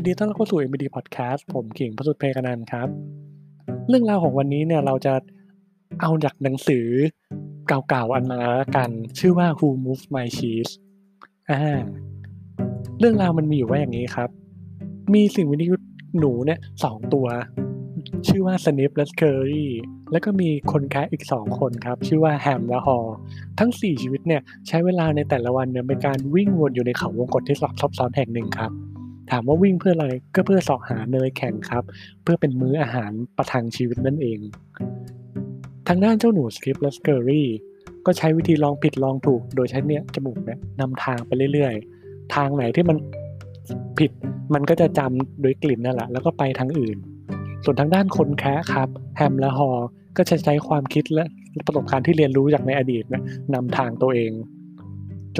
ยินดีต้อนรับเข้าสู่ MBD Podcast ผมเก่งพระสุดเพกนันครับ เรื่องราวของวันนี้เนี่ยเราจะเอาจากหนังสือเก่าๆอันมาแล้วกัน ชื่อว่า Who Moved My Cheese อ่าเรื่องราวมันมีอยู่ว่าอย่างนี้ครับ มีสิ่งวิทยุหนูเนี่ยสองตัว ชื่อว่า Snip และ Curry แล้วก็มีคนแคะอีกสองคนครับ ชื่อว่าแฮมและฮอทั้ง 4 ชีวิตเนี่ยใช้เวลาในแต่ละวันเนี่ยเป็นการวิ่งวนอยู่ในเขาวงกฏที่สลับซับซ้อนแห่งหนึ่งครับ ถามว่าวิ่งเพื่ออะไรก็เพื่อสอหาเนยแข็งครับ เพื่อเป็นมื้ออาหารประทังชีวิตนั่นเอง ทางด้านเจ้าหนูสคริปและสเกอรี่ก็ใช้วิธีลองผิดลองถูก โดยใช้เนี่ยจมูกเนี่ยนำทางไปเรื่อยๆ ทางไหนที่มันผิดมันก็จะจำโดยกลิ่นนั่นแหละแล้วก็ไปทางอื่น ส่วนทางด้านคนแคะครับ แฮมและฮอก็จะใช้ความคิดและประสบการณ์ที่เรียนรู้จากในอดีตนี่นำทางตัวเอง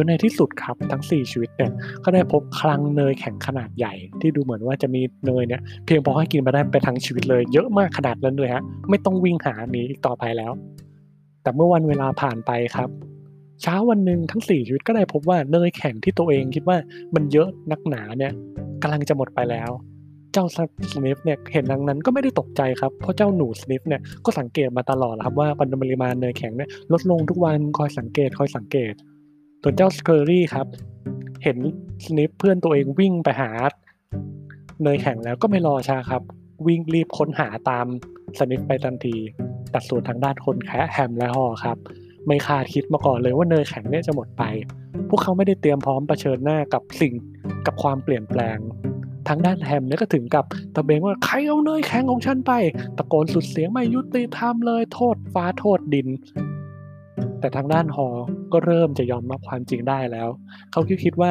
จนในที่สุดครับทั้ง 4 ชีวิตเนี่ยก็ได้พบคลังเนยแข็งขนาดใหญ่ ที่ดูเหมือนว่าจะมีเนยเนี่ยเพียงพอให้กินมาได้ไปทั้งชีวิตเลย เยอะมากขนาดนั้นเลยฮะไม่ต้องวิ่งหาหนีอีกต่อไปแล้ว แต่เมื่อวันเวลาผ่านไปครับเช้าวันหนึ่งทั้ง 4 ชีวิตก็ได้พบว่าเนยแข็งที่ตัวเองคิดว่ามันเยอะนักหนาเนี่ยกำลังจะหมดไปแล้ว เจ้าสนิฟเนี่ยเห็นดังนั้นก็ไม่ได้ตกใจครับเพราะเจ้าหนูสนิฟเนี่ยก็สังเกตมาตลอดครับว่าปริมาณเนยแข็งเนี่ยลดลงทุกวันคอยสังเกตคอยสังเกต ส่วนเจ้า Scurry ครับ เห็น Sniff เพื่อนตัวเองวิ่งไปหาเนยแข็งแล้วก็ไม่รอช้าครับ วิ่งรีบค้นหาตาม Sniff ไปทันทีแต่ส่วนทางด้านคนแคระ Hem และ Haw ครับ ไม่คาดคิดมาก่อนเลยว่าเนยแข็งเนี่ยจะหมดไป พวกเขาไม่ได้เตรียมพร้อมเผชิญหน้ากับสิ่งกับความเปลี่ยนแปลงทางด้าน Hem เนี่ยก็ถึงกับตะเบงว่าใครเอาเนยแข็งของฉันไป ตะโกนสุดเสียงไม่ยุติธรรมเลยโทษฟ้าโทษดิน แต่ทางด้านฮอก็เริ่มจะยอมรับความจริงได้แล้ว เขาคิดคิดว่า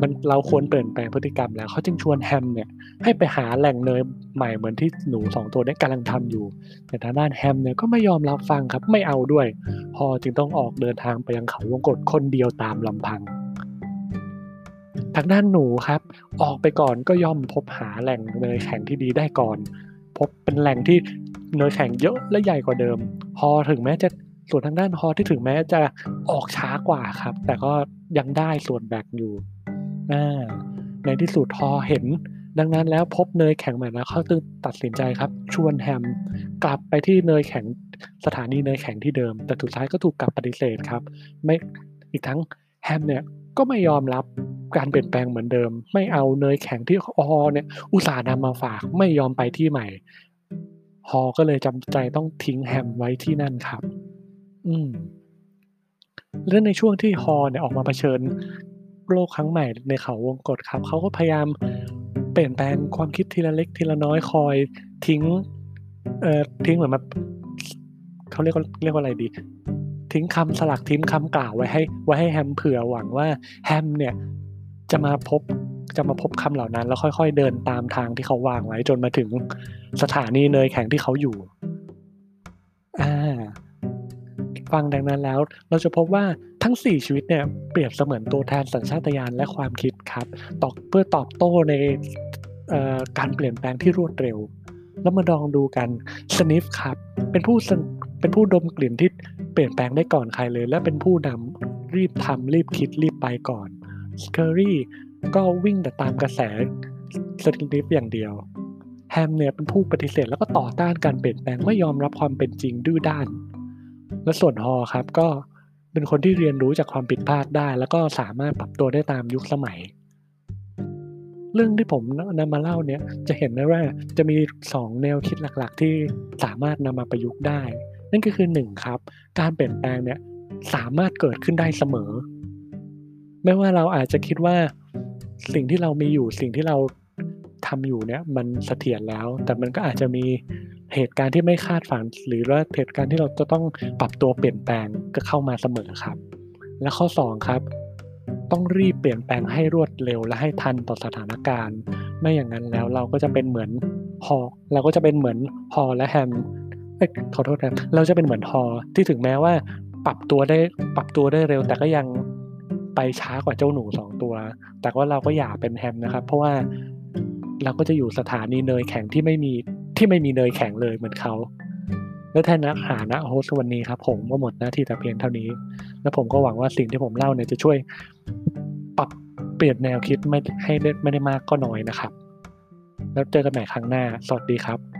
มันเราควรเปลี่ยนแปลงพฤติกรรมแล้วเขาจึงชวนแฮมเนี่ยให้ไปหาแหล่งเนยใหม่เหมือนที่หนูสองตัวนี้กำลังทำอยู่ แต่ทางด้านแฮมเนี่ยก็ไม่ยอมรับฟังครับไม่เอาด้วยฮอจึงต้องออกเดินทางไปยังเขาวงกฏคนเดียวตามลำพัง ทางด้านหนูครับ ออกไปก่อนก็ย่อมพบหาแหล่งเนยแข็งที่ดีได้ก่อน พบเป็นแหล่งที่เนยแข็งเยอะและใหญ่กว่าเดิมฮอถึงแม้จะ ส่วนทางด้านฮอที่ถึงแม้จะออกช้ากว่าครับ แต่ก็ยังได้ส่วนแบ่งอยู่ในที่สุดฮอเห็น ดังนั้นแล้วพบเนยแข็งใหม่แล้วเขาจึงตัดสินใจครับ ชวนแฮมกลับไปที่เนยแข็งสถานีเนยแข็งที่เดิม แต่สุดท้ายก็ถูกกลับปฏิเสธครับ ไม่อีกทั้งแฮมเนี่ยก็ไม่ยอมรับการเปลี่ยนแปลงเหมือนเดิม ไม่เอาเนยแข็งที่ฮอเนี่ยอุตส่าห์นำมาฝากไม่ยอมไปที่ใหม่ฮอก็เลยจำใจต้องทิ้งแฮมไว้ที่นั่นครับ อืมเรื่องในช่วงที่ฮอเนี่ยออกมาเผชิญโลกครั้งใหม่ในเขาวงกฏครับ เขาก็พยายามเปลี่ยนแปลงความคิดทีละเล็กทีละน้อยคอยทิ้ง เอ่อทิ้งเหมือนแบบเขาเรียกว่าเรียกว่าอะไรดี ทิ้งคำสลักทิ้งคำกล่าวไว้ให้ ไว้ให้แฮมเผื่อหวังว่าแฮมเนี่ยจะมาพบจะมาพบคำเหล่านั้น แล้วค่อย ๆ เดินตามทางที่เขาวางไว้จนมาถึงสถานีเนยแข็งที่เขาอยู่ อ่า ฟังดังนั้นแล้ว เราจะพบว่าทั้ง 4 ชีวิตเนี่ยเปรียบเสมือนตัวแทนสัญชาตญาณและความคิดครับตอบเพื่อตอบโต้ในการเปลี่ยนแปลงที่รวดเร็ว แล้วมาลองดูกันสนิฟครับ เป็นผู้เป็นผู้ดมกลิ่นที่เปลี่ยนแปลงได้ก่อนใครเลย และเป็นผู้นำรีบทำรีบคิดรีบไปก่อน Scurry ก็วิ่งแต่ตามกระแส Sniff อย่างเดียว Hem เนี่ยเป็นผู้ปฏิเสธแล้วก็ต่อต้านการเปลี่ยนแปลงไม่ยอมรับความเป็นจริงดื้อด้าน และส่วน Haw ครับก็เป็นคนที่เรียนรู้จากความผิดพลาดได้ แล้วก็สามารถปรับตัวได้ตามยุคสมัย เรื่องที่ผมนำมาเล่าเนี่ยจะเห็นได้ว่าจะมี 2 แนวคิดหลักๆ ที่สามารถนำมาประยุกต์ได้ นั่นก็คือ 1 ครับ การเปลี่ยนแปลงเนี่ยสามารถเกิดขึ้นได้เสมอ ไม่ว่าเราอาจจะคิดว่าสิ่งที่เรามีอยู่สิ่งที่เราทำอยู่เนี่ยมันเสถียรแล้ว แต่มันก็อาจจะมี เหตุการณ์ที่ไม่คาดฝัน หรือว่าเหตุการณ์ที่เราจะต้องปรับตัวเปลี่ยนแปลงก็เข้ามาเสมอครับ และข้อ 2 ครับ ต้องรีบเปลี่ยนแปลงให้รวดเร็วและให้ทันต่อสถานการณ์ ไม่อย่างนั้นแล้วเราก็จะเป็นเหมือนฮอเราก็จะเป็นเหมือนฮอและแฮมขอโทษครับเราจะเป็นเหมือนฮอที่ถึงแม้ว่า ปรับตัวได้ปรับตัวได้เร็ว แต่ก็ยังไปช้ากว่าเจ้าหนูสองตัว แต่ว่าเราก็อย่าเป็นแฮมนะครับ เพราะว่าเราก็จะอยู่สถานีเนยแข็งที่ไม่มี ที่ไม่มีเนยแข็งเลยเหมือนเขา และแทนนักหานะโฮสวันนี้ครับ ผมก็หมดหน้าที่แต่เพียงเท่านี้ และผมก็หวังว่าสิ่งที่ผมเล่าเนี่ยจะช่วยปรับเปลี่ยนแนวคิดไม่ให้ไม่ได้มากก็น้อยนะครับ แล้วเจอกันใหม่ครั้งหน้า สวัสดีครับ